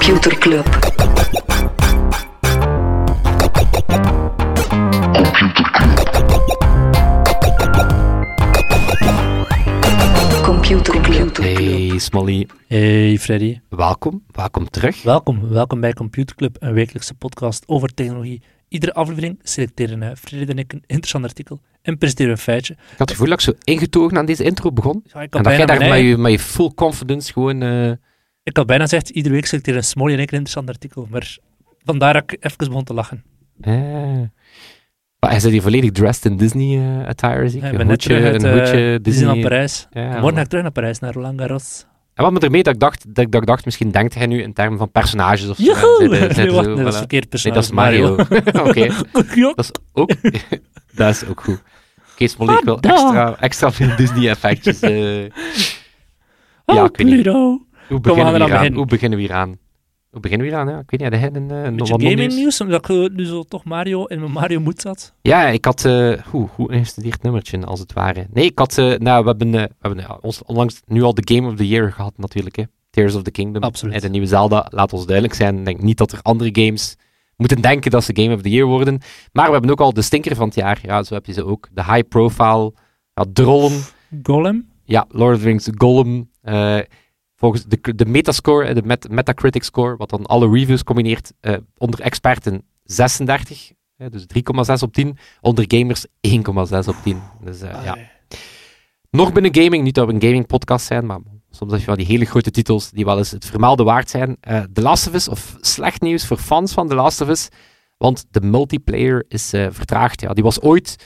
Computer Club. Computer Club. Hey Smolly, Hey Freddy, welkom. Welkom terug. welkom. Welkom bij Computer Club, een wekelijkse podcast over technologie. Iedere aflevering selecteren uh, Freddy en ik een interessant artikel en presenteren een feitje. Ik had het gevoel dat ik zo ingetogen aan deze intro begon. Ja, ik, En dat jij daar met je, met je full confidence gewoon... eh, ik had bijna gezegd, iedere week selecteren Smolly en ik een interessant artikel, maar vandaar dat ik even begon te lachen. eh. Maar hij zit hier volledig dressed in Disney eh, attire, zie ik. Ja, ik een ben hoedje, uit een eh, hoedje, Disney Disney. naar Parijs. Ja, Morgen ga ik terug naar Parijs, naar Roland Garros. En wat me ermee dat ik dacht, dat ik, dat ik dacht, misschien denkt hij nu in termen van personages of zo. Joehoe! Zit- zit Nee, wacht, zo, nee, dat is verkeerd Nee, dat is. Mario. Oké, dat is ook, dat is ook goed. Oké, Smolly, ik wil extra, extra veel Disney-effectjes. eh. Oh, Ja. Pluto. Hoe beginnen we hier aan? beginnen. Hoe beginnen we hier aan? Hoe beginnen we hier aan? Ja? Ik weet niet, had een, eh, een Beetje gaming nieuws, omdat ik nu zo toch Mario in mijn Mario moed zat. Ja, ik had... eh hoe, hoe ingestudeerd nummertje, als het ware. Nee, ik had... eh, nou, we hebben, we hebben ons onlangs nu al de Game of the Year gehad, natuurlijk. Hè. Tears of the Kingdom. Absoluut. En de nieuwe Zelda, laat ons duidelijk zijn. Ik denk niet dat er andere games moeten denken dat ze Game of the Year worden. Maar we hebben ook al de stinker van het jaar. Ja, zo heb je ze ook. De high profile, ja, drollen. Golem. Ja, Lord of the Rings Gollum. eh, volgens de, de metascore, eh, de met, Metacritic score, wat dan alle reviews combineert, eh, onder experten 36. eh, dus 3,6 op 10. Onder gamers 1,6 op 10. Dus eh, ja. Nog binnen gaming, niet dat we een gaming podcast zijn, maar soms heb je wel die hele grote titels die wel eens het vermelden waard zijn. The Last of Us, of slecht nieuws voor fans van The Last of Us, want de multiplayer is vertraagd. Ja, die was ooit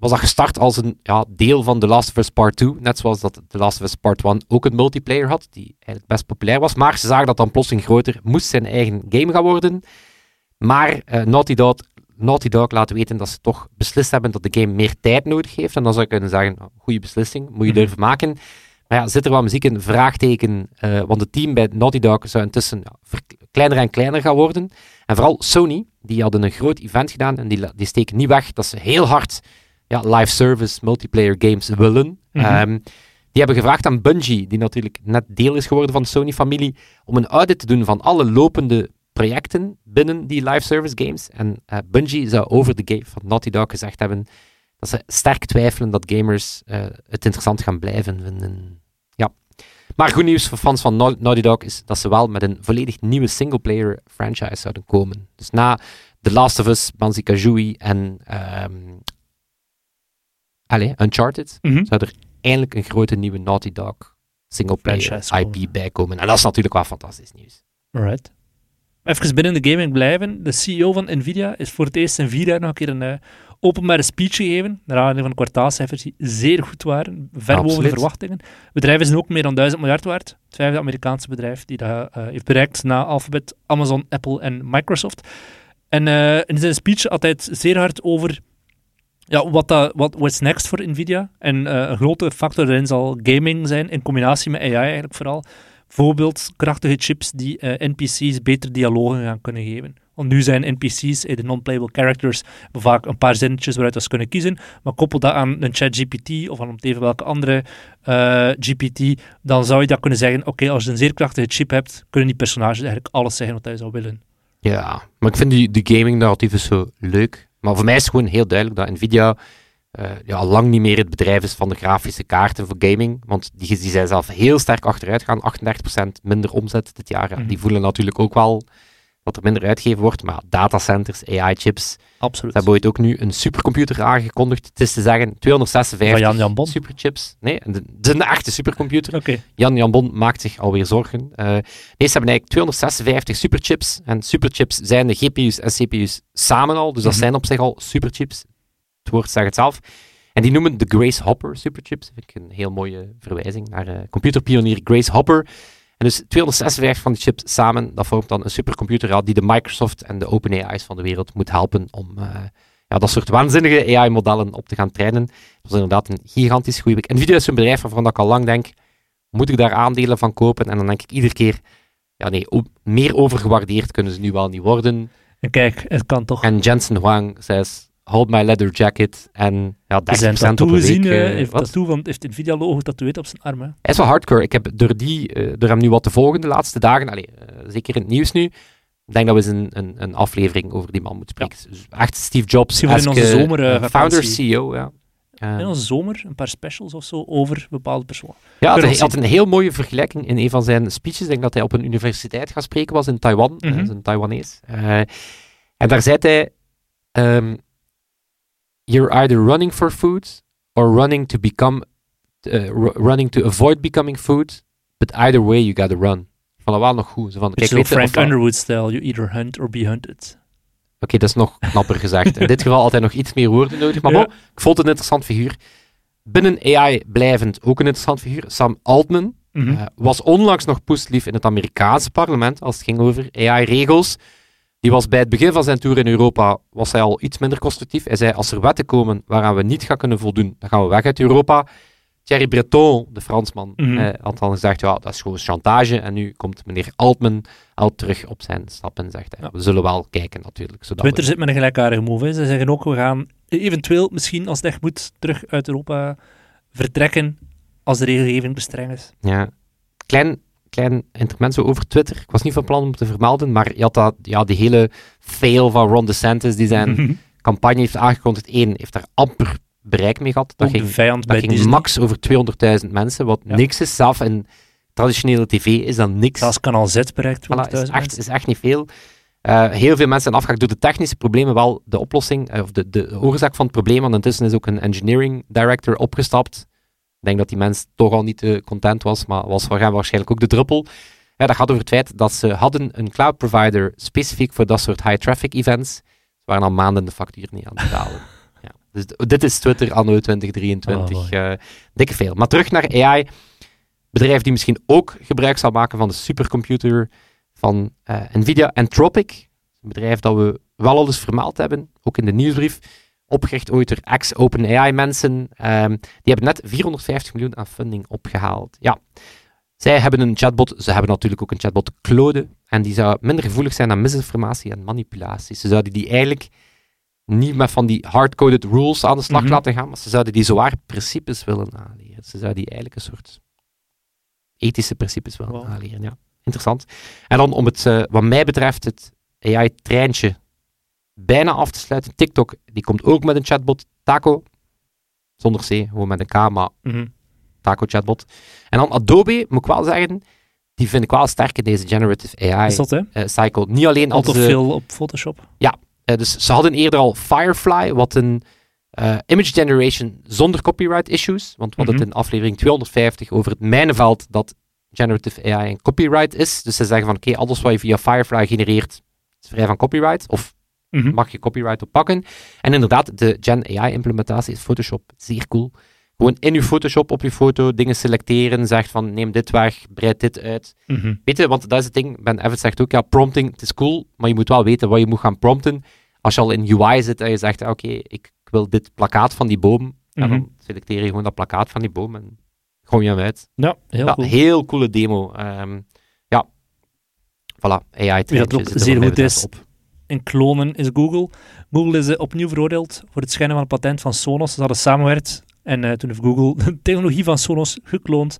was dat gestart als een ja, deel van The Last of Us Part 2, net zoals dat The Last of Us Part 1 ook een multiplayer had, die eigenlijk best populair was, maar ze zagen dat dan plotseling groter moest zijn eigen game gaan worden. Maar eh, Naughty, Dog, Naughty Dog laat weten dat ze toch beslist hebben dat de game meer tijd nodig heeft. En dan zou je kunnen zeggen, nou, goede beslissing, moet je Mhm. durven maken. Maar ja, zit er wel muziek in? Vraagteken. eh, want het team bij Naughty Dog zou intussen ja, kleiner en kleiner gaan worden. En vooral Sony, die hadden een groot event gedaan en die, die steken niet weg dat ze heel hard ja, live service multiplayer games willen. Mhm. Ehm, die hebben gevraagd aan Bungie, die natuurlijk net deel is geworden van de Sony-familie, om een audit te doen van alle lopende projecten binnen die live service games. En eh, Bungie zou over de game van Naughty Dog gezegd hebben dat ze sterk twijfelen dat gamers eh, het interessant gaan blijven vinden. Ja. Maar goed nieuws voor fans van Nau- Naughty Dog is dat ze wel met een volledig nieuwe singleplayer franchise zouden komen. Dus na The Last of Us, Banjo-Kazooie en ehm allez, Uncharted Mhm. zou er eindelijk een grote nieuwe Naughty Dog singleplayer IP bij komen. En dat is natuurlijk wel fantastisch nieuws. Alright. Even binnen de gaming blijven. De CEO van Nvidia is voor het eerst in vier jaar nog een keer een eh, openbare speech gegeven. Naar aanleiding van de kwartaalcijfers die zeer goed waren. Ver boven de verwachtingen. Het bedrijf is nu ook meer dan 1000 miljard waard. Het vijfde Amerikaanse bedrijf die dat eh, heeft bereikt na Alphabet, Amazon, Apple en Microsoft. En eh, in zijn speech het zeer hard over ja, wat, dat, wat what's next voor Nvidia. En eh, een grote factor daarin zal gaming zijn, in combinatie met AI eigenlijk vooral. Bijvoorbeeld krachtige chips die eh, NPC's beter dialogen gaan kunnen geven. Want nu zijn NPC's, eh, de non-playable characters, vaak een paar zinnetjes waaruit ze kunnen kiezen. Maar koppel dat aan een chat GPT of aan om even welke andere GPT, dan zou je dat kunnen zeggen, oké, als je een zeer krachtige chip hebt, kunnen die personages eigenlijk alles zeggen wat hij zou willen. Ja, maar ik vind die, die gaming narratief is zo leuk. Maar voor mij is het gewoon heel duidelijk dat Nvidia eh, ja, al lang niet meer het bedrijf is van de grafische kaarten voor gaming. Want die, die zijn zelf heel sterk achteruit gaan. 38% minder omzet dit jaar. Ja, Mhm. Die voelen natuurlijk ook wel dat er minder uitgegeven wordt. Maar datacenters, AI-chips. Absoluut. Ze hebben ooit ook nu een supercomputer aangekondigd. Het is te zeggen, 256 Van Jan Jan Bon. superchips. Nee, de, de, de echte supercomputer. Oké. Jan Jan Bon maakt zich alweer zorgen. Eh, nee, ze hebben eigenlijk 256 superchips. En superchips zijn de GPU's en CPU's samen al. Dus dat Mhm. zijn op zich al superchips. Het woord zegt het zelf. En die noemen de Grace Hopper superchips. Dat vind ik een heel mooie verwijzing naar eh, computerpionier Grace Hopper. En dus 256 van die chips samen, dat vormt dan een supercomputer ja, die de Microsoft en de OpenAI's van de wereld moet helpen om eh, ja, dat soort waanzinnige AI-modellen op te gaan trainen. Dat was inderdaad een gigantisch goede week. Nvidia is een bedrijf waarvan ik al lang denk, moet ik daar aandelen van kopen? En dan denk ik iedere keer, ja nee, meer overgewaardeerd kunnen ze nu wel niet worden. En kijk, het kan toch. En Jensen Huang says hold my leather jacket en ja, 30% Zijn op tattoo een week. gezien, eh, heeft, tattoo van, heeft Nvidia-logo getatoeëerd op zijn arm. Hè. Hij is wel hardcore. Ik heb door, die, eh, door hem nu wat te volgen de laatste dagen, allee, eh, zeker in het nieuws nu, ik denk dat we eens een, een, een aflevering over die man moeten spreken. Dus echt Steve Jobs, in onze zomer, founder. CEO. Ja. In onze zomer een paar specials of zo over bepaalde personen. Ja, hij had een heel mooie vergelijking in een van zijn speeches. Ik denk dat hij op een universiteit gaat spreken was in Taiwan. Hij is een Taiwanees. Eh, en daar zei hij... ehm, You're either running for food or running to become... ru- running to avoid becoming food. But either way, you gotta run. Dat wel nog goed. Zo van, kijk, weet Frank of- Underwood-style. You either hunt or be hunted. Oké, dat is nog knapper gezegd. In dit geval altijd nog iets meer woorden nodig. Maar Ja. bon, ik vond het een interessant figuur. Binnen AI blijvend ook een interessant figuur. Sam Altman, Mhm. eh, was onlangs nog poestlief in het Amerikaanse parlement als het ging over AI-regels. Die was bij het begin van zijn tour in Europa was hij al iets minder constructief. Hij zei, als er wetten komen waaraan we niet gaan kunnen voldoen, dan gaan we weg uit Europa. Thierry Breton, de Fransman, Mhm. eh, had dan gezegd, ja, dat is gewoon chantage. En nu komt meneer Altman al terug op zijn stap en zegt, hij, Ja. we zullen wel kijken natuurlijk. Zodat Twitter we- zit met een gelijkaardige move. Hè. Ze zeggen ook, we gaan eventueel, misschien als het echt moet, terug uit Europa vertrekken als de regelgeving te streng is. Ja. Klein, klein intermezzo over Twitter. Ik was niet van plan om te vermelden, maar je had dat, ja, die hele fail van Ron DeSantis, die zijn campagne heeft aangekondigd. Eén, heeft daar amper bereik mee gehad. Dat ging, dat ging Disney. max over 200.000 mensen, wat Ja. niks is. Zelf in traditionele tv is dat niks. Zelfs kanaal Z bereikt 20.000 Voilà, is, echt, is echt niet veel. Eh, heel veel mensen zijn afgehaakt door de technische problemen, wel de oplossing, eh, of de, de oorzaak van het probleem, want intussen is ook een engineering director opgestapt. Ik denk dat die mens toch al niet te content was, maar was wa- waarschijnlijk ook de druppel. Ja, dat gaat over het feit dat ze hadden een cloud provider specifiek voor dat soort high traffic events. Ze waren al maanden de factuur niet aan het betalen. ja. Dus dit is Twitter anno 2023. Oh, eh, dikke veel. Maar terug naar AI. Bedrijf die misschien ook gebruik zal maken van de supercomputer van eh, Nvidia Anthropic. Een bedrijf dat we wel al eens vermeld hebben, ook in de nieuwsbrief. Opgericht ooit door ex-OpenAI-mensen. Ehm, die hebben net 450 miljoen aan funding opgehaald. Ja, zij hebben een chatbot. Ze hebben natuurlijk ook een chatbot Claude. En die zou minder gevoelig zijn aan misinformatie en manipulatie. Ze zouden die eigenlijk niet met van die hardcoded rules aan de slag Mhm. laten gaan, maar ze zouden die zwaar principes willen aanleren. Ze zouden die eigenlijk een soort ethische principes willen Wow. aanleren. Ja, interessant. En dan om het, eh, wat mij betreft, het AI-treintje bijna af te sluiten. TikTok, die komt ook met een chatbot. Taco, zonder C, gewoon met een K, maar Mhm. Taco chatbot. En dan Adobe, moet ik wel zeggen, die vind ik wel sterk in deze generative AI Is dat, hè? eh, cycle. Niet alleen als ze, Autofill op Photoshop. eh, dus ze hadden eerder al Firefly, wat een eh, image generation zonder copyright issues. Want we hadden Mhm. het in aflevering 250 over het mijnenveld dat generative AI en copyright is. Dus ze zeggen van oké, alles wat je via Firefly genereert is vrij van copyright. Of Mhm. mag je copyright op pakken. En inderdaad, de Gen AI implementatie is Photoshop zeer cool. Gewoon in je Photoshop op je foto dingen selecteren, zegt van neem dit weg, breid dit uit. Mhm. Weet je, want dat is het ding. Ben Evans zegt ook, ja, prompting, het is cool, maar je moet wel weten wat je moet gaan prompten. Als je al in UI zit en je zegt, oké, ik wil dit plakkaat van die boom, Mhm. dan selecteer je gewoon dat plakkaat van die boom en gooi je hem uit. Ja, heel ja, cool. heel coole demo. Ehm, ja, voilà, AI Wie dat ook er zeer goed is, op. in klonen is Google. Google is eh, opnieuw veroordeeld voor het schijnen van een patent van Sonos. Ze hadden samengewerkt en eh, toen heeft Google de technologie van Sonos gekloond.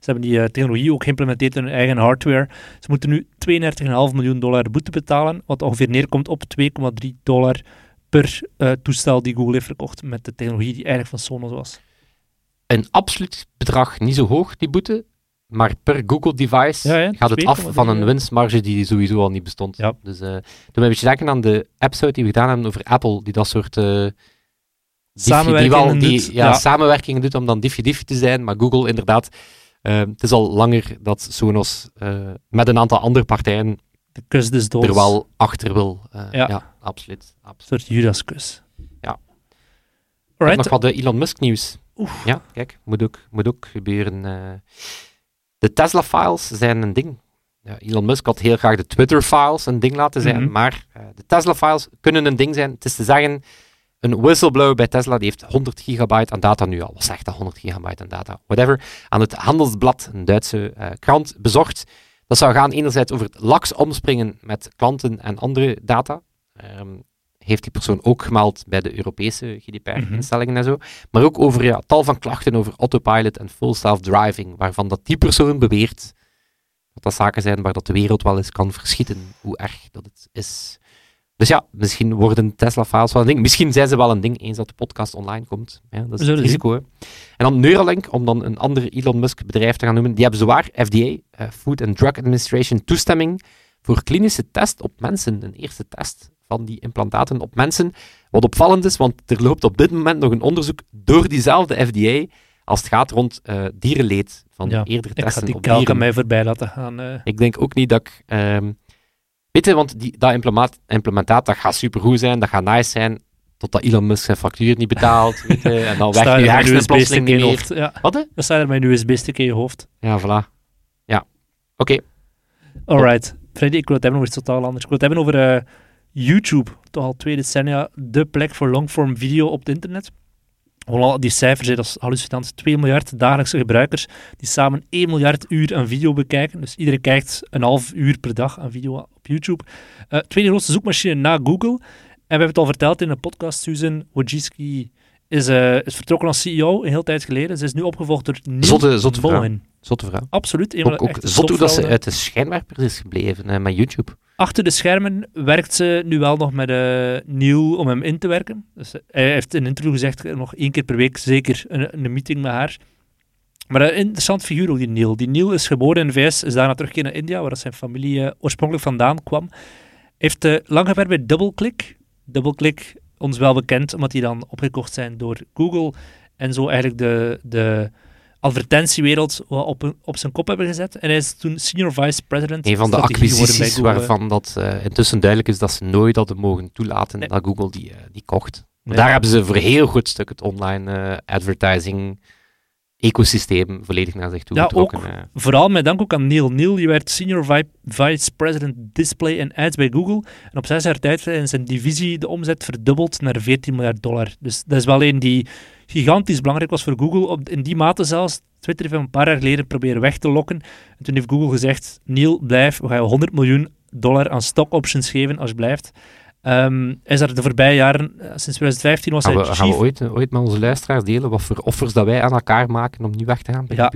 Ze hebben die eh, technologie ook geïmplementeerd in hun eigen hardware. Ze moeten nu 32,5 miljoen dollar boete betalen, wat ongeveer neerkomt op 2,3 dollar per toestel die Google heeft verkocht met de technologie die eigenlijk van Sonos was. Een absoluut bedrag niet zo hoog, die boete, maar per Google-device Ja, ja, gaat het af 2,3, van een winstmarge die sowieso al niet bestond. Ja. Dus uh, doe me een beetje denken aan de episode die we gedaan hebben over Apple, die dat soort uh, Samenwerkingen die, doet, ja, samenwerkingen doet om dan diffie-diffie te zijn, maar Google inderdaad, uh, het is al langer dat Sonos met een aantal andere partijen de kus doods. er wel achter wil. Ja. ja. absoluut. Een absoluut. soort Judaskus. Ja. Alright. Nog wat de Elon Musk nieuws. Oef. Ja, kijk, moet ook, moet ook gebeuren. De Tesla-files zijn een ding. Ja, Elon Musk had heel graag de Twitter-files een ding laten zijn, Mhm. maar eh, de Tesla-files kunnen een ding zijn. Het is te zeggen, een whistleblower bij Tesla die heeft 100 gigabyte aan data nu al. Wat zegt dat, 100 gigabyte aan data? Whatever. Aan het Handelsblad, een Duitse eh, krant, bezocht. Dat zou gaan enerzijds over het laks omspringen met klanten en andere data. Ehm, heeft die persoon ook gemeld bij de Europese GDPR-instellingen Mhm. en zo. Maar ook over ja, tal van klachten over autopilot en full self-driving, waarvan dat die persoon beweert dat dat zaken zijn waar dat de wereld wel eens kan verschieten, hoe erg dat het is. Dus ja, misschien worden Tesla-files wel een ding. Misschien zijn ze wel een ding eens dat de podcast online komt. Ja, dat is Zullen het risico. hè. En dan Neuralink, om dan een ander Elon Musk bedrijf te gaan noemen, die hebben zwaar FDA, eh, Food and Drug Administration, toestemming voor klinische test op mensen. Een eerste test van die implantaten op mensen. Wat opvallend is, want er loopt op dit moment nog een onderzoek door diezelfde FDA als het gaat rond eh, dierenleed van Ja, eerdere Ik ga testen die op dieren. mij voorbij laten gaan. eh. Ik denk ook niet dat ik... ehm, weet je, want die, dat implement, implementaat, dat gaat supergoed zijn, dat gaat nice zijn, totdat Elon Musk zijn factuur niet betaalt, weet je, en dan werkt je hersenen plotseling niet in je meer. hoofd. Ja, Wat, hè? dan staat er een USB-stick in je hoofd. Ja, voilà. Ja. Oké. Alright. Freddy, ik wil het hebben over iets totaal anders. Ik wil het hebben over eh, YouTube. Toch al twee decennia de plek voor longform video op het internet. Die cijfers, dat is hallucinant. 2 miljard dagelijkse gebruikers die samen 1 miljard uur aan video bekijken. Dus iedereen kijkt een half uur per dag aan video op YouTube. Eh, tweede grootste zoekmachine na Google. En we hebben het al verteld in een podcast. Susan Wojcicki is, eh, is vertrokken als CEO een heel tijd geleden. Ze is nu opgevolgd door Neil Zotte, zotte. Zotte vrouw. Absoluut. Een Ook, de ook echte zot hoe dat ze uit de schijnwerpers is gebleven eh, met YouTube. Achter de schermen werkt ze nu wel nog met eh Neil om hem in te werken. Dus eh, hij heeft in een interview gezegd, nog één keer per week zeker een, een meeting met haar. Maar een interessant figuur ook, die Neil. Die Neil is geboren in de VS, is daarna teruggekeerd naar India, waar dat zijn familie oorspronkelijk vandaan kwam. Heeft eh, lang gewerkt bij DoubleClick. DoubleClick, ons wel bekend, omdat die dan opgekocht zijn door Google. En zo eigenlijk de, de advertentiewereld op, op zijn kop hebben gezet. En hij is toen senior vice president Een van de acquisities waarvan dat eh, intussen duidelijk is dat ze nooit hadden mogen toelaten Nee. dat Google die, eh, die kocht. Nee. Daar hebben ze voor heel goed stuk het online eh, advertising ecosysteem volledig naar zich toe Ja, getrokken. ook. Vooral met dank ook aan Neil. Neil die werd senior vi- vice president display en ads bij Google. En op zes jaar tijd in zijn divisie de omzet verdubbeld naar 14 miljard dollar. Dus dat is wel een die gigantisch belangrijk was voor Google. Op, in die mate zelfs. Twitter heeft hem een paar jaar geleden proberen weg te lokken. En toen heeft Google gezegd, Neil, blijf, we gaan je 100 miljoen dollar aan stock options geven, als je blijft. Ehm, is daar de voorbije jaren, eh, sinds 2015 was Gaan hij we, chief... gaan we ooit, ooit met onze luisteraars delen wat voor offers dat wij aan elkaar maken om niet weg te gaan bij Ja.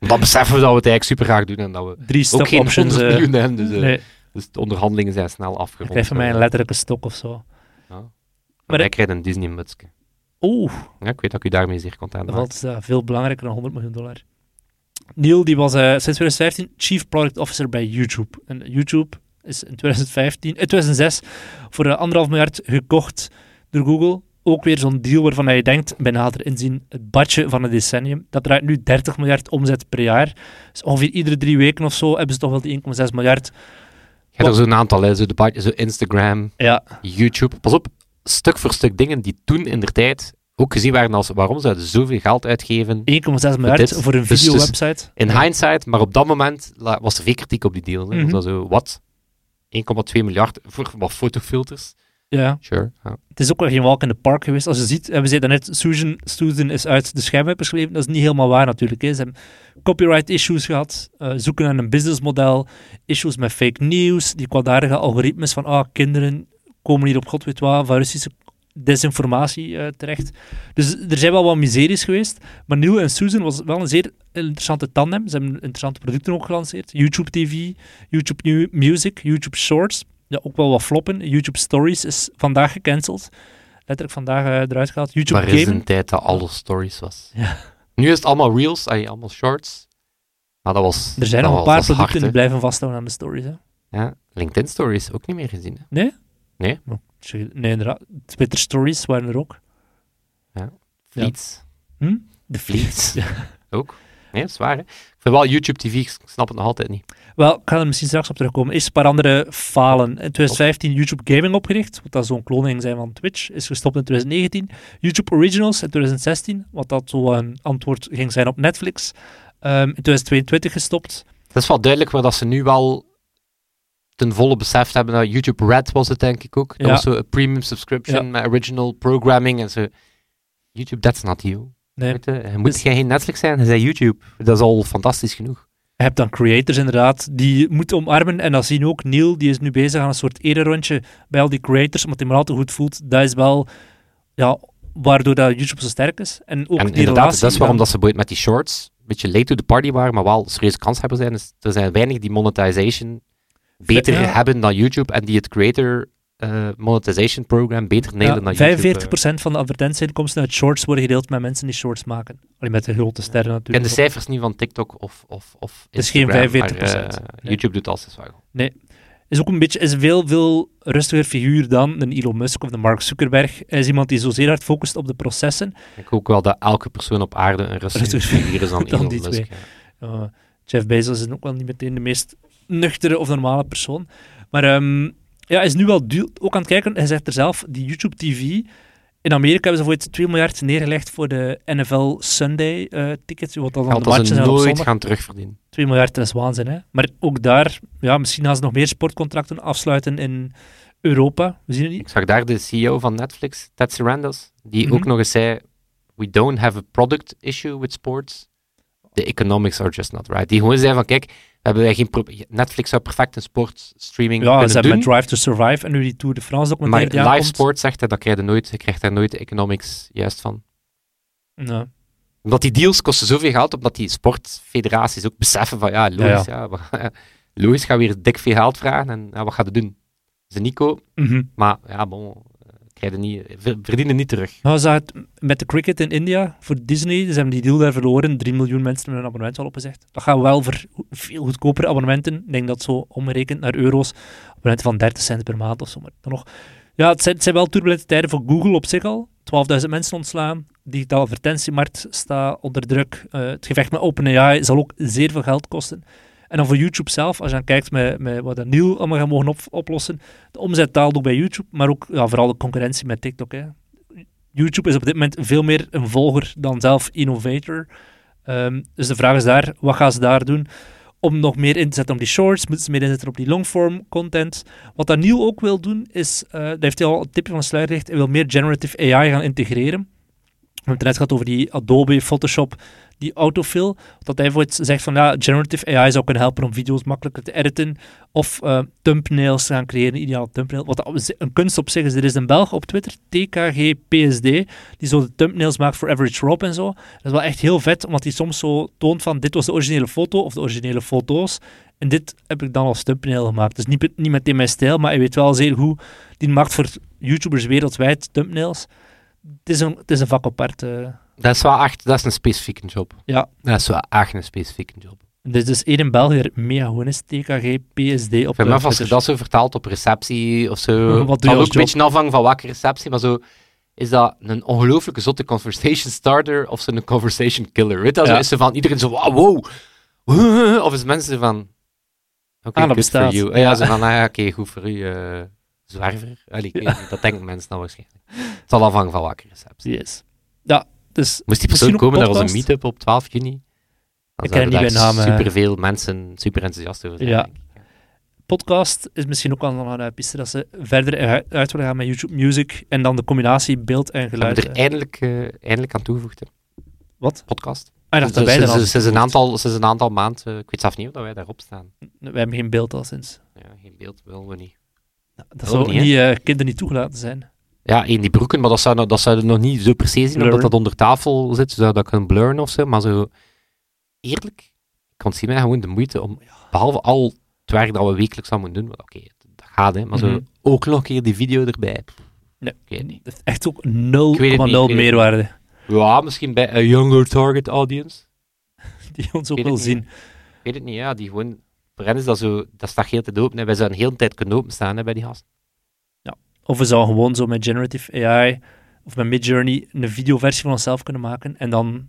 Dan beseffen we dat we het eigenlijk super graag doen en dat we Drie ook stock geen options. 100 eh, hebben. Dus, eh, nee, dus de onderhandelingen zijn snel afgerond. krijgt van mij een letterlijke stok of zo. ja. Maar Maar wij krijgen een Disney-mutske. Oeh, Ja, ik weet dat ik u daarmee zeer content Dat maak. valt uh, veel belangrijker dan 100 miljoen dollar. Neil die was eh, sinds 2015 Chief Product Officer bij YouTube. En YouTube is in 2015, eh, 2006 voor eh, anderhalf miljard gekocht door Google. Ook weer zo'n deal waarvan je denkt, bij nader inzien, het badje van een decennium. Dat draait nu 30 miljard omzet per jaar. Dus ongeveer iedere drie weken of zo hebben ze toch wel die 1,6 miljard. Je hebt er zo'n aantal, hè, zo, de, zo Instagram, Ja, YouTube. Pas op, stuk voor stuk dingen die toen in de tijd ook gezien waren als waarom zouden ze zoveel geld uitgeven 1,6 miljard voor een dus- dus- video-website. in hindsight, maar op dat moment la- was er veel kritiek op die deal. Mhm. Was zo, wat? 1,2 miljard voor wat fotofilters? Ja. Sure. Ja. Het is ook wel geen walk in the park geweest. Als je ziet, en we zeiden net, Susan, Susan is uit de schijnwerpers gebleven. Dat is niet helemaal waar natuurlijk. Hè. Ze hebben copyright issues gehad, eh, zoeken naar een businessmodel, issues met fake news, die kwaadaardige algoritmes van ah, kinderen komen hier op god weet wat, van Russische desinformatie eh, terecht. Dus er zijn wel wat miseries geweest, maar Neil en Susan was wel een zeer interessante tandem. Ze hebben interessante producten ook gelanceerd. YouTube TV, YouTube New Music, YouTube Shorts. Ja, ook wel wat floppen. YouTube Stories is vandaag gecanceld. Letterlijk vandaag eh, eruit gehaald. YouTube Maar er is een tijd dat alles stories was. Ja. Nu is het allemaal reels, ay, allemaal shorts. Maar dat was Er zijn nog een paar producten hard, die blijven vasthouden aan de stories. Hè. Ja, LinkedIn stories ook niet meer gezien. Hè. Nee, inderdaad. Twitter Stories waren er ook. Fleets. Hm? De Fleets. Ja. Ook. Nee, dat is waar. Hè. Ik vind wel YouTube TV, ik snap het nog altijd niet. Wel, ik ga er misschien straks op terugkomen. Eerst een paar andere falen. In 2015 YouTube Gaming opgericht, wat dat zo'n kloning zijn van Twitch. Is gestopt in 2019. YouTube Originals in 2016, wat dat zo een antwoord ging zijn op Netflix. Ehm, in 2022 gestopt. Het is wel duidelijk waar dat ze nu wel ten volle beseft hebben. Dat YouTube Red was het denk ik ook. Dat Ja. was zo een premium subscription Ja. met original programming en zo. YouTube, that's not you. Nee. Weet je, je moet Dus- geen Netflix zijn, je zei YouTube. Dat is al fantastisch genoeg. Je hebt dan creators inderdaad, die moeten omarmen. En dat zien ook. Neil, die is nu bezig aan een soort ererondje bij al die creators, omdat hij maar altijd goed voelt. Dat is wel, ja, waardoor dat YouTube zo sterk is. En ook En die inderdaad, relatie dat is waarom dat ze met die shorts een beetje late to the party waren, maar wel serieuze kanshebbers zijn. Dus er zijn weinig die monetization beter Ja. hebben dan YouTube en die het creator eh, monetization program beter Ja, dan YouTube. 45% van de advertentieinkomsten uit shorts worden gedeeld met mensen die shorts maken. Alleen met de grote sterren Ik ken de natuurlijk. cijfers niet van TikTok of, of, of Het is geen Instagram, 45%, maar, eh, nee. YouTube doet alles wel. is ook een beetje is een veel, veel rustiger figuur dan een Elon Musk of de Mark Zuckerberg. Hij is iemand die zozeer hard focust op de processen. Ik ook wel dat elke persoon op aarde een rustige Rustig figuur is dan, dan Elon die Musk. ja. Uh, Jeff Bezos is ook wel niet meteen de meest nuchtere of normale persoon. Maar ehm, ja, hij is nu wel duur, ook aan het kijken. Hij zegt er zelf, die YouTube TV. In Amerika hebben ze voor iets 2 miljard neergelegd voor de NFL Sunday eh, tickets. Wat dan Geld dat ze nooit gaan terugverdienen. 2 miljard, dat is waanzin. Hè? Maar ook daar, ja, misschien gaan ze nog meer sportcontracten afsluiten in Europa. We zien het niet. Ik zag daar de CEO van Netflix, Ted Sarandos, die Mhm. ook nog eens zei: We don't have a product issue with sports. The economics are just not right. Die gewoon zei van, kijk, hebben wij geen Netflix zou perfect een sportstreaming Ja, ze kunnen hebben doen. met Drive to Survive en nu die Tour de France Maar documentaire die live aankomt. sport zegt hij, dat krijg je nooit, je krijgt daar nooit de economics juist van. Ja. Omdat die deals kosten zoveel geld, omdat die sportfederaties ook beseffen van, ja, logisch, ja, we- logisch gaan we weer dik veel geld vragen en ja, wat gaat je doen? Ze kopen, Mhm. maar ja, bon, niet, ver- verdienen niet terug. Nou, zag het met de cricket in India voor Disney. Ze hebben die deal daar verloren. 3 miljoen mensen hebben een abonnement al opgezegd. Dat gaat wel voor veel goedkopere abonnementen. Ik denk dat zo omgerekend naar euro's. Abonnementen van 30 cent per maand of zo. Maar dan nog. Ja, het zijn, het zijn wel turbulente tijden voor Google op zich al. 12.000 mensen ontslaan. Digitale advertentiemarkt staat onder druk. Eh, het gevecht met OpenAI zal ook zeer veel geld kosten. En dan voor YouTube zelf, als je dan kijkt met, met wat Neil allemaal gaat mogen op- oplossen. De omzet daalt ook bij YouTube, maar ook ja, vooral de concurrentie met TikTok. Hè. YouTube is op dit moment veel meer een volger dan zelf innovator. Ehm, dus de vraag is daar, wat gaan ze daar doen? Om nog meer in te zetten op die shorts, moeten ze meer inzetten op die longform content. Wat Daniel ook wil doen, is, eh daar heeft hij al een tipje van sluier gelegd, hij wil meer generative AI gaan integreren. We hebben het net gehad over die Adobe, Photoshop, die autofill. Dat hij bijvoorbeeld zegt van, ja, generative AI zou kunnen helpen om video's makkelijker te editen. Of eh, thumbnails te gaan creëren, ideale thumbnail. Wat een kunst op zich is. Er is een Belg op Twitter, TKGPSD, die zo de thumbnails maakt voor Average Rob en zo. Dat is wel echt heel vet, omdat hij soms zo toont van, dit was de originele foto, of de originele foto's. En dit heb ik dan als thumbnail gemaakt. Dus niet, niet meteen mijn stijl, maar hij weet wel zeer hoe. Die maakt voor YouTubers wereldwijd thumbnails. Het is een, het is een vak apart. eh. Dat is wel echt, dat is een specifieke job. Ja. Dat is wel echt een specifieke job. Is dus één in België die er mega goed is, TKG, PSD op vind af als je dat zo vertaalt op receptie of zo. Wat doe je ook een beetje afhangen van welke receptie, maar zo is dat een ongelooflijke zotte conversation starter of zo'n conversation killer. Weet zo Ja. is ze van iedereen zo, wow, wow. Of is mensen van, oké, Ah, dat good for you. Ah, ja, ze van, ah, oké, goed voor u, eh, zwerver. Allee, dat denken mensen nou waarschijnlijk. Het zal afhangen van welke receptie. Yes. Ja, dus Moest die persoon komen naar onze meetup op 12 juni? Dan Ik ken niet bij naam, eh. superveel mensen super enthousiast over zijn. Ja. podcast is misschien ook nog een piste dat ze verder uit willen gaan met YouTube Music en dan de combinatie beeld en We geluid. hebben er eh. eindelijk, eh, eindelijk aan toegevoegd, hè. Wat? podcast. Ah, Dus dat sinds- al sinds een aantal, sinds een aantal maanden, ik weet zelf niet of dat wij daarop staan. We hebben geen beeld al sinds. Ja, geen beeld willen we niet. Dat Wil zou niet, eh, kinderen niet toegelaten zijn. Ja, in die broeken, maar dat zou, dat zou nog niet zo precies zien, omdat dat onder tafel zit, zodat dat kan blurren of zo. Maar zo, eerlijk, ik ontzie mij gewoon de moeite om, behalve al het werk dat we wekelijks aan moeten doen, oké, dat gaat, hè, maar Mhm. zo ook nog een keer die video erbij. Nee. Ik niet. Dat heeft echt ook 0,0 Ik weet het niet, ik weet het meerwaarde Ja, misschien bij een younger target audience. die ons ook wil zien. Ik weet het niet, ja, die gewoon, voor hen is dat zo, dat staat heel te open. hè. Wij zouden een hele tijd kunnen openstaan hè, bij die gasten. Of we zouden gewoon zo met generative AI of met Midjourney een videoversie van onszelf kunnen maken en dan...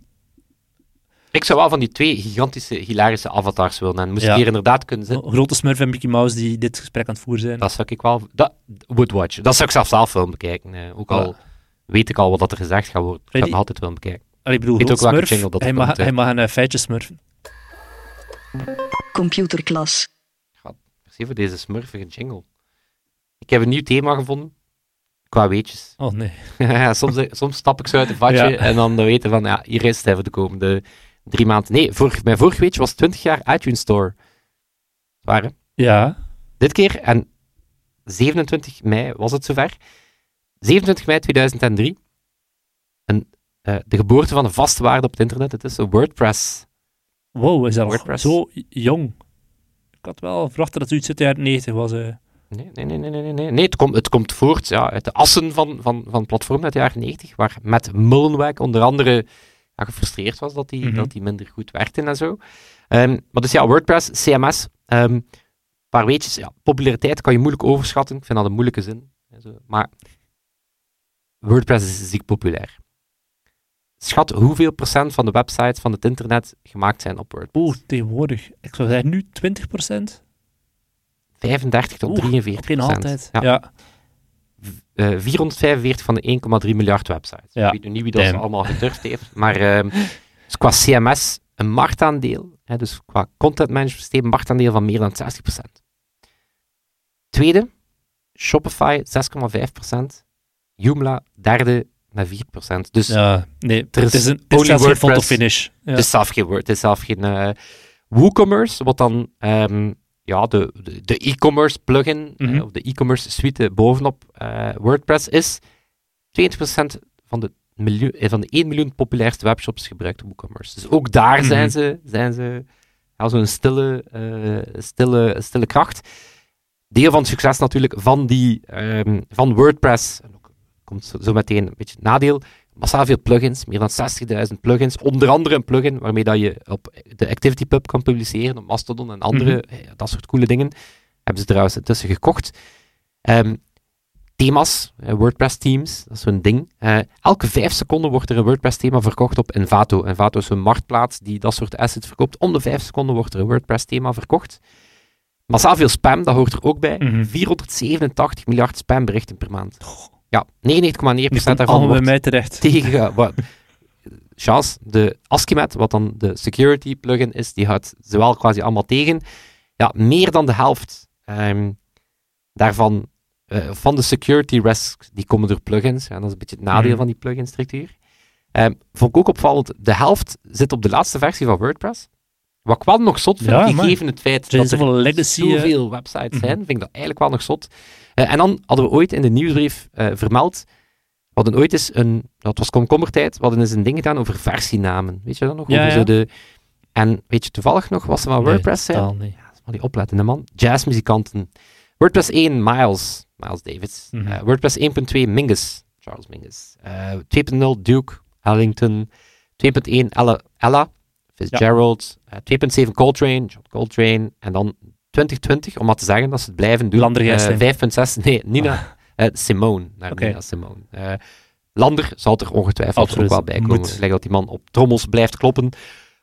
Ik zou wel van die twee gigantische, hilarische avatars willen. En moest Ja. ik hier inderdaad kunnen zitten, Een grote smurf en Mickey Mouse die dit gesprek aan het voeren zijn. dat zou ik wel... Dat would watch. Dat zou ik zelf zelf willen bekijken. eh. Ook al weet ik al wat dat er gezegd gaat worden. Ik zou het altijd willen bekijken. Allee, ik bedoel, weet ook smurf, jingle dat hij, mag, komt, hè. hij mag een feitje smurfen. Computerklas. Merci voor deze smurfige jingle. Ik heb een nieuw thema gevonden. Qua weetjes. Oh nee. Ja, soms, soms stap ik zo uit het vatje Ja. en dan weten van, ja, hier is het even de komende drie maanden. Nee, mijn vorige weetje was 20 jaar iTunes Store. Waar, hè? Ja. Dit keer, en 27 mei was het zover. 27 mei 2003. Een, eh, de geboorte van een vaste waarde op het internet. Het is een WordPress. Wow, is dat WordPress. zo jong? Ik had wel verwacht dat het iets uit de jaren 90 was. eh. Nee, nee, nee, nee, nee. nee. nee het, komt, het komt voort ja, uit de assen van, van, van het platform uit de jaren 90, waar met Mullenweg onder andere ja, gefrustreerd was dat die, Mhm. dat die minder goed werkte en zo. Ehm, maar dus ja, WordPress, CMS, ehm, een paar weetjes. Ja, populariteit kan je moeilijk overschatten. Ik vind dat een moeilijke zin. Maar WordPress is ziek populair. Schat hoeveel procent van de websites van het internet gemaakt zijn op WordPress? Oeh, tegenwoordig. Ik zou zeggen nu 20%. 35 tot Oeh, 43 Geen altijd. Ja. Ja. eh, 445 van de 1,3 miljard websites. Ja. Ik weet nu niet wie dat ze allemaal gedurfd heeft, maar ehm, dus qua CMS een marktaandeel, hè, dus qua content management systeem, een marktaandeel van meer dan 60%. Tweede, Shopify 6,5%, Joomla derde met 4%. Dus ja, nee. Er is het is, een, het only is geen WordPress. finish. Ja. het is zelf geen Word, het is zelf geen eh, WooCommerce, wat dan ehm, ja, de, de, de e-commerce plugin, eh, Mhm. of de e-commerce suite bovenop eh, WordPress is. 20% van de, miljoen, eh, van de 1 miljoen populairste webshops gebruikt WooCommerce. Dus ook daar Mhm. zijn ze, zijn ze ja, zo'n stille, stille, stille kracht. Deel van het succes natuurlijk van, die, ehm, van WordPress, en ook komt zo, zo meteen een beetje het nadeel, massaal veel plugins, meer dan 60.000 plugins. Onder andere een plugin waarmee dat je op de ActivityPub kan publiceren, op Mastodon en andere, Mhm. eh, dat soort coole dingen. Hebben ze trouwens intussen gekocht. Ehm, thema's, eh, WordPress themes, dat is zo'n ding. Eh, elke vijf seconden wordt er een WordPress thema verkocht op Envato. Envato is een marktplaats die dat soort assets verkoopt. Om de vijf seconden wordt er een WordPress thema verkocht. Massaal veel spam, dat hoort er ook bij. Mhm. 487 miljard spamberichten per maand. Ja, 99,9% Die komt daarvan allemaal bij mij terecht. tegen wat, Chance, de Askimet, wat dan de security plugin is, die houdt ze wel quasi allemaal tegen. Ja, meer dan de helft ehm, daarvan, eh, van de security risks, die komen door plugins. Ja, dat is een beetje het nadeel Mhm. van die plugin-structuur. Ehm vond ik ook opvallend, de helft zit op de laatste versie van WordPress. Wat ik wel nog zot vind, Ja, gegeven het feit zijn dat er zoveel legacy... zoveel websites Mhm. zijn, vind ik dat eigenlijk wel nog zot. Eh, en dan hadden we ooit in de nieuwsbrief eh, vermeld, we hadden ooit eens een, dat was komkommertijd, we hadden eens een ding gedaan over versienamen. Weet je dat nog? Ja, over ja. Zo de, en weet je toevallig nog wat ze van nee, WordPress zijn? totaal niet. Ja, maar die oplettende man. Jazzmuzikanten. WordPress 1, Miles. Miles Davis. Mhm. Eh, WordPress 1.2, Mingus. Charles Mingus. Eh, 2.0, Duke Ellington. 2.1, Ella, Ella Fitzgerald. Eh, 2.7, Coltrane. John Coltrane. En dan 2020, om maar te zeggen dat ze het blijven doen. Lander Eh, Gijsling. 5.6, nee, Nina Ah. eh, Simone. Naar. Nina Simone. Eh, Lander zal er ongetwijfeld Absoluut. ook wel bij komen. Lijkt dat die man op trommels blijft kloppen.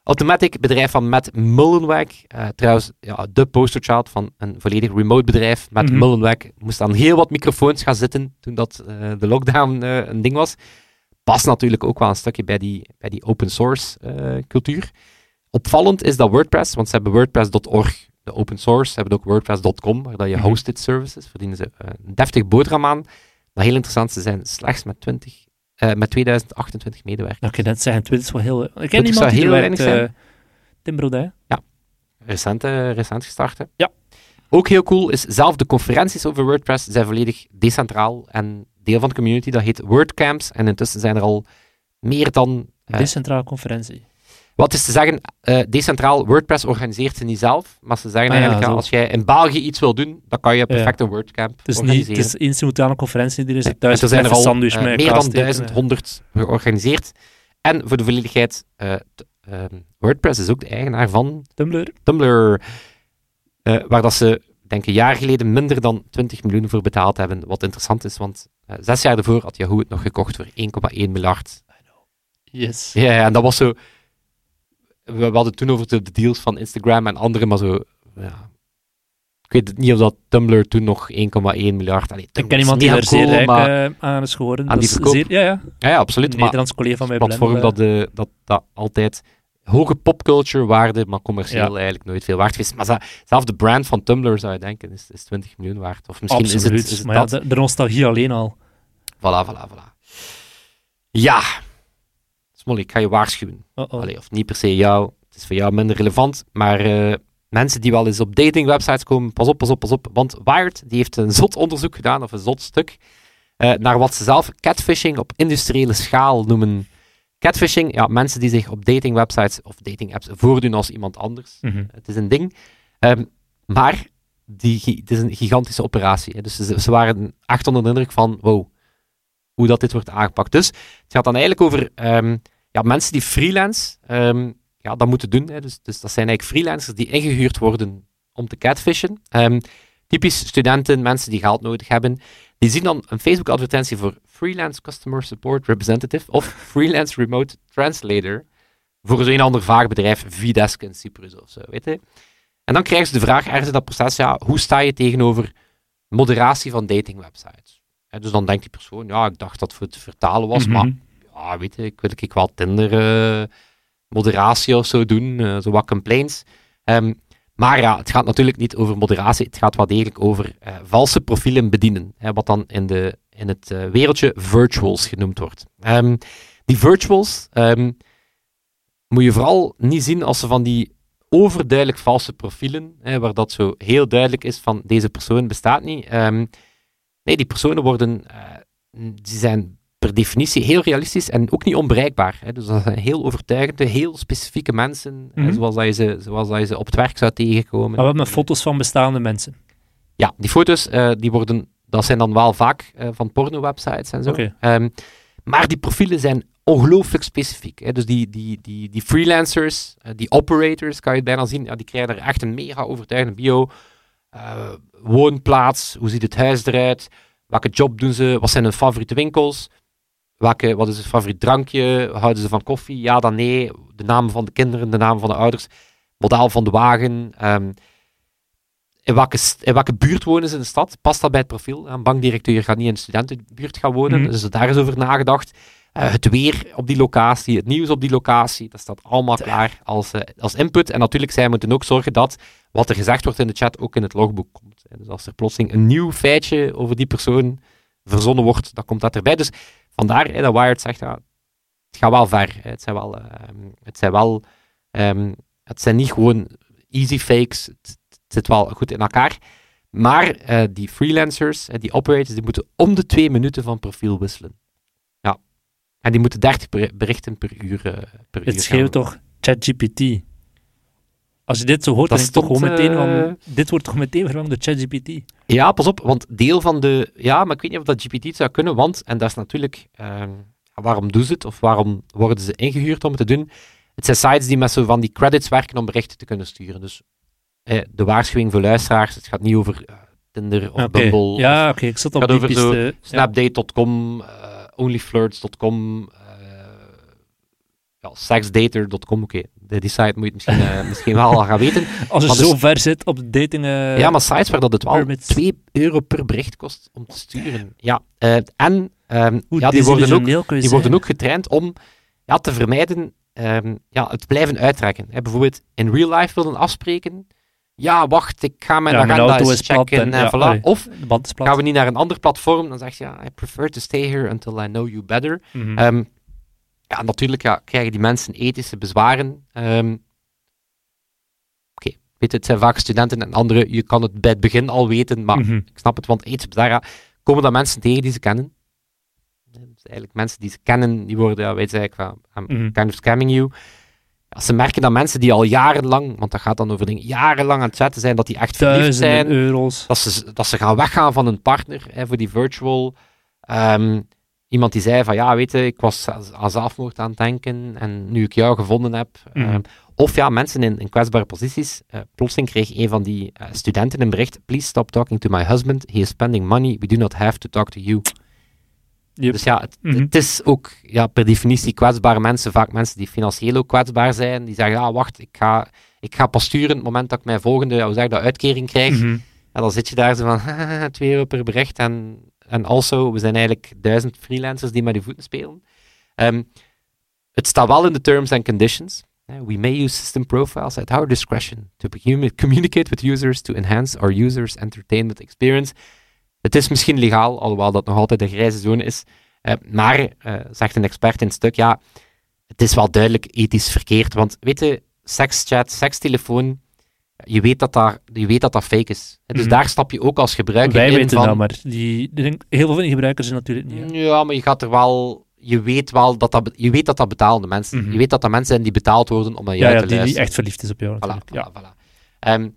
Automatic, bedrijf van Matt Mullenweg. Eh, trouwens, ja, de posterchild van een volledig remote bedrijf. Matt Mhm. Mullenweg moest aan heel wat microfoons gaan zitten toen dat, eh, de lockdown eh, een ding was. Past natuurlijk ook wel een stukje bij die, bij die open source eh, cultuur. Opvallend is dat WordPress, want ze hebben WordPress.org, de open source. Ze hebben ook WordPress.com, waar dat je Mhm. hosted services, verdienen ze eh, een deftig boterham aan. Maar heel interessant, ze zijn slechts met, 20, eh, met 2028 medewerkers. Net zeggen, Twitter is wel heel... Ik ken 20 iemand die heel er werkt, zijn. eh, Tim Brodij. Recent, eh, recent gestart. Hè? Ja. Ook heel cool is, zelf de conferenties over WordPress zijn volledig decentraal en deel van de community. Dat heet WordCamps en intussen zijn er al meer dan... eh, Decentrale conferentie. wat is te zeggen, eh, decentraal, WordPress organiseert ze niet zelf, maar ze zeggen Ah eigenlijk, ja, als jij in België iets wil doen, dan kan je perfect een WordCamp Het is, niet, het is één simultane conferentie, die er thuis er zijn er al eh, meer dan eten, 1100 georganiseerd. En voor de volledigheid, WordPress is ook de eigenaar van Tumblr. Tumblr, waar dat ze, denk ik, een jaar geleden minder dan 20 miljoen voor betaald hebben. Wat interessant is, want eh, zes jaar daarvoor had Yahoo het nog gekocht voor 1,1 miljard. Yes. Ja, en dat was zo... We, we hadden toen over de, de deals van Instagram en andere, maar zo... Ja, ik weet niet of dat Tumblr toen nog 1,1 miljard... Allee, Ik ken iemand die er zeer rijk maar- eh, aan is geworden. Aan die is verkoop? zeer- ja, ja. Ja, ja, absoluut. Een Maar Nederlands collega van mij platform dat, de, dat, dat altijd hoge popculture waarde, maar commercieel Ja. eigenlijk nooit veel waard is. Maar zelf de brand van Tumblr zou je denken is, is 20 miljoen waard. Of misschien Absoluut. is het, is het maar ja, dat. de, de nostalgie alleen al. Voilà, voilà, voilà. Ja. Smolly, ik ga je waarschuwen. Allee, of niet per se jou, het is voor jou minder relevant, maar eh, mensen die wel eens op datingwebsites komen, pas op, pas op, pas op. Want Wired die heeft een zot onderzoek gedaan, of een zot stuk, eh, naar wat ze zelf catfishing op industriële schaal noemen. Catfishing, ja, mensen die zich op datingwebsites of datingapps voordoen als iemand anders. Mhm. Het is een ding. Ehm, maar die, het is een gigantische operatie. Hè. Dus ze, ze waren echt onder de indruk van, wow, hoe dat dit wordt aangepakt. Dus het gaat dan eigenlijk over ehm, ja, mensen die freelance ehm, ja, dat moeten doen. Hè. Dus, dus dat zijn eigenlijk freelancers die ingehuurd worden om te catfishen. Typisch studenten, mensen die geld nodig hebben, die zien dan een Facebook-advertentie voor Freelance Customer Support Representative of Freelance Remote Translator voor zo'n ander vaag bedrijf, Videsk in Cyprus of zo, weet je. En dan krijgen ze de vraag ergens in dat proces, ja, hoe sta je tegenover moderatie van datingwebsites? Hè, dus dan denkt die persoon, ja, ik dacht dat het voor het vertalen was, Mhm. maar ja, weet je, ik wil ik wel Tinder eh, moderatie of zo doen, eh, zo wat complaints. Ehm, maar ja, het gaat natuurlijk niet over moderatie, het gaat wel degelijk over eh, valse profielen bedienen, hè, wat dan in, de, in het eh, wereldje virtuals genoemd wordt. Ehm, die virtuals ehm, moet je vooral niet zien als ze van die overduidelijk valse profielen, hè, waar dat zo heel duidelijk is van deze persoon bestaat niet. Ehm, nee, die personen worden, eh, die zijn per definitie heel realistisch en ook niet onbereikbaar. Hè. Dus dat zijn heel overtuigende, heel specifieke mensen, hè, Mhm. zoals, dat je ze, zoals dat je ze op het werk zou tegenkomen. Maar wat met foto's van bestaande mensen? Ja, die foto's, eh, die worden, dat zijn dan wel vaak eh, van porno-websites en zo. Ehm, maar die profielen zijn ongelooflijk specifiek. Hè. Dus die, die, die, die freelancers, eh, die operators, kan je het bijna zien, ja, die krijgen er echt een mega overtuigende bio. Woonplaats, hoe ziet het huis eruit, welke job doen ze, wat zijn hun favoriete winkels, welke, wat is hun favoriet drankje, houden ze van koffie, ja dan nee, de namen van de kinderen, de namen van de ouders, model van de wagen, ehm, in welke, st- in welke buurt wonen ze in de stad? Past dat bij het profiel? Een bankdirecteur gaat niet in een studentenbuurt gaan wonen, Mhm. dus daar is over nagedacht. Eh, het weer op die locatie, het nieuws op die locatie, dat staat allemaal klaar als, eh, als input. En natuurlijk, zij moeten ook zorgen dat wat er gezegd wordt in de chat ook in het logboek komt. Dus als er plotseling een nieuw feitje over die persoon verzonnen wordt, dan komt dat erbij. Dus vandaar hè, dat Wired zegt, ja, het gaat wel ver. hè. Het zijn wel, ehm, het zijn wel, ehm, het zijn niet gewoon easy fakes. Het, het zit wel goed in elkaar. Maar eh, die freelancers, eh, die operators, die moeten om de twee minuten van profiel wisselen. Ja. En die moeten 30 ber- berichten per uur. eh, per uur Het schreeuwt gaan. toch ChatGPT? Als je dit zo hoort, Dat dan is het toch gewoon meteen eh, van... Dit wordt toch meteen vervangen door ChatGPT? Ja, pas op, want deel van de. Ja, maar ik weet niet of dat GPT het zou kunnen, want, en dat is natuurlijk. ehm, waarom doen ze het? Of waarom worden ze ingehuurd om het te doen? Het zijn sites die met zo van die credits werken om berichten te kunnen sturen. Dus eh, de waarschuwing voor luisteraars: het gaat niet over eh, Tinder of. Bumble. Ja, oké, ik zat op gaat die over piste. zo ja. Snapdate.com, onlyflirts.com, eh ja, sexdater.com. Oké, die die site moet je misschien, eh, misschien wel al gaan weten. Als je Maar zo dus- ver zit op de dating... eh, Ja, maar sites waar dat het wel permits. 2 euro per bericht kost om te sturen. Ja, eh, en ehm, ja, die, worden ook, die worden ook getraind om ja, te vermijden ehm, ja, het blijven uittrekken. Hè, bijvoorbeeld in real life willen afspreken. Ja, wacht, ik ga mijn Ja, agenda auto eens checken. en- En, ja, voilà. allee. Of De gaan we niet naar een ander platform, dan zeg je, ja, I prefer to stay here until I know you better. Mhm. Ehm, ja, natuurlijk ja, krijgen die mensen ethische bezwaren. Ehm, Oké, weet je, het zijn vaak studenten en anderen, je kan het bij het begin al weten, maar Mhm. ik snap het, want ethische bezwaren, komen dan mensen tegen die ze kennen. Dus eigenlijk mensen die ze kennen, die worden, ja, weet ze eigenlijk van, I'm Mhm. kind of scamming you. Ja, ze merken dat mensen die al jarenlang, want dat gaat dan over dingen, jarenlang aan het chatten zijn, dat die echt verliefd zijn euro's. dat ze, dat ze gaan weggaan van hun partner hè, voor die virtual. Ehm, iemand die zei van ja, weet je, ik was aan zelfmoord aan het denken en nu ik jou gevonden heb. Mhm. Ehm, of ja, mensen in, in kwetsbare posities. Eh, plotseling kreeg een van die eh, studenten een bericht: Please stop talking to my husband. He is spending money. We do not have to talk to you. Yep. Dus ja, het, Mhm. het is ook ja, per definitie kwetsbare mensen, vaak mensen die financieel ook kwetsbaar zijn. Die zeggen: ja, wacht, ik ga, ik ga pas sturen het moment dat ik mijn volgende hoe zeg dat, uitkering krijg. Mhm. En dan zit je daar zo van 2 euro per bericht. En, en also, we zijn eigenlijk duizend freelancers die met die voeten spelen. Ehm, het staat wel in de terms and conditions. We may use system profiles at our discretion to commu- communicate with users to enhance our users' entertainment experience. Het is misschien legaal, alhoewel dat nog altijd een grijze zone is. Eh, maar, eh, zegt een expert in het stuk, ja, het is wel duidelijk ethisch verkeerd. Want weet je, sekschat, sekstelefoon, je weet dat dat, je weet dat, dat fake is. Dus Mhm. daar stap je ook als gebruiker Wij in weten van... dat, maar die, heel veel van die gebruikers zijn natuurlijk niet. Ja, maar je gaat er wel... Je weet wel dat dat, je weet dat, dat betalende mensen Mhm. Je weet dat dat mensen zijn die betaald worden om naar Ja, jou ja te die, die echt verliefd is op jou Voilà. Ja. voilà, voilà. Ehm,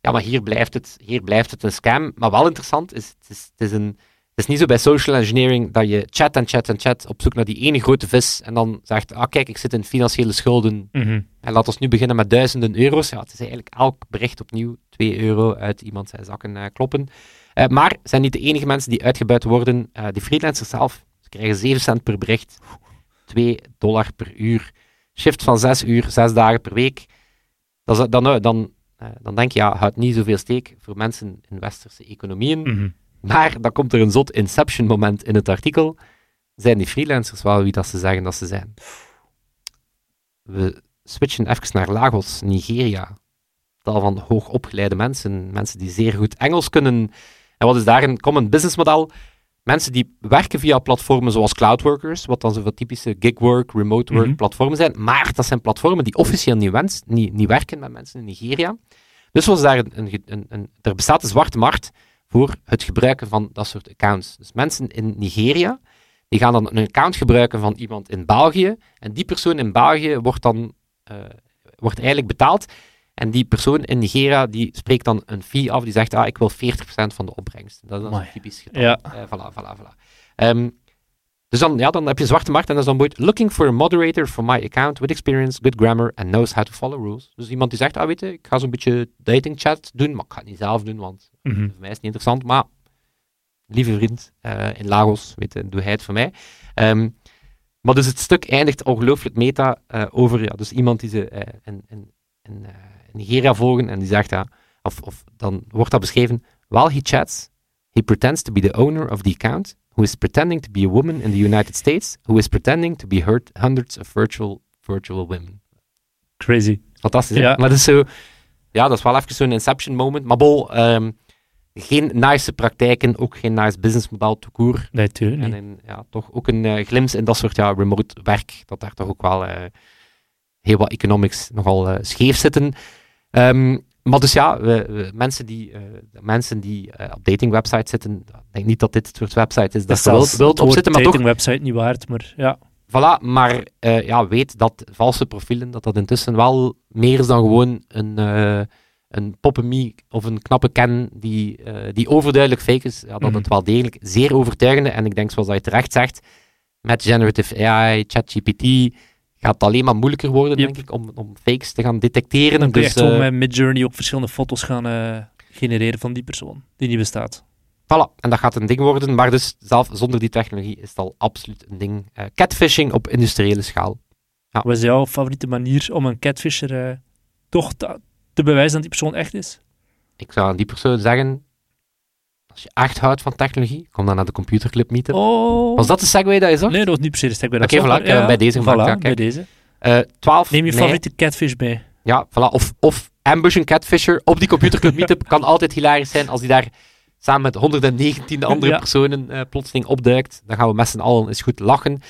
ja, maar hier blijft, het, hier blijft het een scam. Maar wel interessant is, het is, het is een... Het is niet zo bij social engineering dat je chat en chat en chat op zoek naar die ene grote vis en dan zegt, ah kijk, ik zit in financiële schulden Mhm. En laat ons nu beginnen met duizenden euro's. Ja, het is eigenlijk elk bericht opnieuw 2 euro uit iemand zijn zakken eh, kloppen. Eh, maar zijn niet de enige mensen die uitgebuit worden. Eh de freelancers zelf, ze krijgen 7 cent per bericht, 2 dollar per uur, shift van 6 uur, 6 dagen per week. Dat is, dan, dan, eh, dan denk je, ja, houdt niet zoveel steek voor mensen in westerse economieën. Mhm. Maar dan komt er een zot inception moment in het artikel. Zijn die freelancers wel wie dat ze zeggen dat ze zijn? We switchen even naar Lagos, Nigeria. Tal van hoogopgeleide mensen, mensen die zeer goed Engels kunnen. En wat is daar een common businessmodel? Mensen die werken via platformen zoals Cloudworkers, wat dan zoveel typische gigwork, remote work Mhm. platformen zijn. Maar dat zijn platformen die officieel niet, wens, niet, niet werken met mensen in Nigeria. Dus was daar een, een, een, een- er bestaat een zwarte markt voor het gebruiken van dat soort accounts. Dus mensen in Nigeria, die gaan dan een account gebruiken van iemand in België, en die persoon in België wordt dan wordt eigenlijk betaald, en die persoon in Nigeria, die spreekt dan een fee af, die zegt, ah, ik wil 40% van de opbrengst. Dat is dan typisch getal. Ja. Eh, voilà, voilà, voilà. Ehm, dus dan, ja, dan heb je zwarte markt en dat is dan boeit looking for a moderator for my account with experience, good grammar and knows how to follow rules. Dus iemand die zegt, ah weet je, ik ga zo'n beetje dating chat doen, maar ik ga het niet zelf doen, want Mhm. voor mij is het niet interessant, maar lieve vriend eh, in Lagos, weet je, doe hij het voor mij. Ehm, maar dus het stuk eindigt ongelooflijk meta eh, over ja, dus iemand die ze eh, in, in, Nigeria volgen en die zegt, ja, of, of dan wordt dat beschreven, while he chats, he pretends to be the owner of the account, who is pretending to be a woman in the United States, who is pretending to be hurt hundreds of virtual, virtual women. Crazy. Fantastisch, hè? Ja. Maar dat is zo... Ja, dat is wel even zo'n inception moment. Maar bol, ehm, geen nice praktijken, ook geen nice businessmodel tout court. Nee, tuurlijk En in, ja, toch ook een eh glimp in dat soort ja, remote werk, dat daar toch ook wel eh, heel wat economics nogal eh, scheef zitten. Ehm, maar dus ja, we, we- mensen die, mensen die op datingwebsites zitten, ik denk niet dat dit het soort website is dat je wilt, wilt op zitten, maar toch website niet waard, maar ja. Voilà, maar ja, weet dat valse profielen, dat dat intussen wel meer is dan gewoon een, een poppemie of een knappe ken die, eh, die overduidelijk fake is. Ja, dat Mhm. het wel degelijk zeer overtuigende, en ik denk zoals dat je terecht zegt, met generative AI, ChatGPT, gaat het alleen maar moeilijker worden, Yep. denk ik, om, om fakes te gaan detecteren. Dan je dus, echt eh, met Midjourney ook verschillende foto's gaan eh, genereren van die persoon, die niet bestaat. Voilà, en dat gaat een ding worden, maar dus zelf zonder die technologie is het al absoluut een ding. Catfishing op industriële schaal. Wat is jouw favoriete manier om een catfisher toch te, te bewijzen dat die persoon echt is? Ik zou aan die persoon zeggen, als je echt houdt van technologie, kom dan naar de Computerclub meetup. Oh. Was dat de segue dat je zag? Nee, dat was niet per se de bij dat Oké, voilà, heb bij deze Voilà, ja, bij deze. Eh 12 Neem je favoriete catfish mee. Ja, voilà. Of, of ambush een catfisher op die Computerclub meetup. kan altijd hilarisch zijn als die daar samen met 119 andere Ja. personen eh, plotseling opduikt. Dan gaan we met z'n allen eens goed lachen.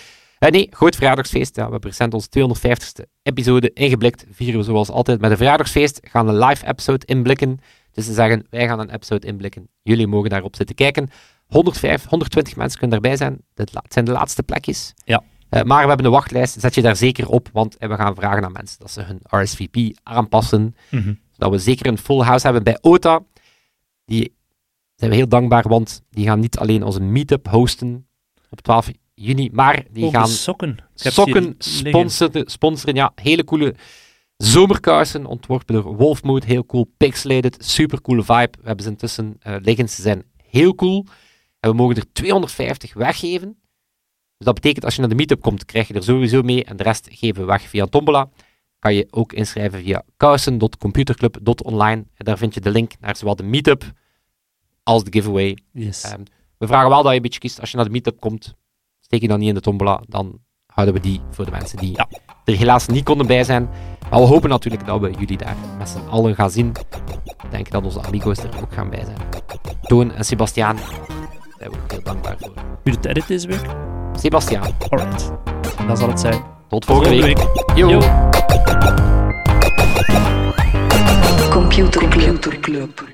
Eh, nee, groot verjaardagsfeest. Ja, we hebben recent onze 250ste episode ingeblikt. Vieren we zoals altijd met een verjaardagsfeest. Gaan een live episode inblikken. Dus te zeggen, wij gaan een episode inblikken. Jullie mogen daarop zitten kijken. 105, 120 mensen kunnen daarbij zijn. Het zijn de laatste plekjes. Ja. Eh, maar we hebben een wachtlijst. Zet je daar zeker op, want eh, we gaan vragen aan mensen dat ze hun RSVP aanpassen. Mhm. Zodat we zeker een full house hebben bij OTA. Die zijn we heel dankbaar, want die gaan niet alleen onze meetup hosten op 12 juni, maar die gaan sokken. Sokken sponsoren, sponsoren. Ja, hele coole zomerkousen, ontworpen door Wolfmood. Heel cool, pixelated, super coole vibe. We hebben ze intussen liggen, ze zijn heel cool. En we mogen er 250 weggeven. Dus dat betekent als je naar de meetup komt, krijg je er sowieso mee. En de rest geven we weg via Tombola. Kan je ook inschrijven via kousen.computerclub.online. En daar vind je de link naar zowel de meetup als de giveaway. Yes. Ehm, we vragen wel dat je een beetje kiest. Als je naar de meetup komt, steek je dan niet in de tombola. Dan houden we die voor de mensen die Ja. er helaas niet konden bij zijn. Maar we hopen natuurlijk dat we jullie daar met z'n allen gaan zien. Ik denk dat onze amigo's er ook gaan bij zijn. Toon en Sebastiaan, daar zijn we ook heel dankbaar voor. Wie de edit deze week? Sebastiaan, Alright. Dat zal het zijn. Tot volgende, Volgende week. week. Yo. Yo. Computer Club.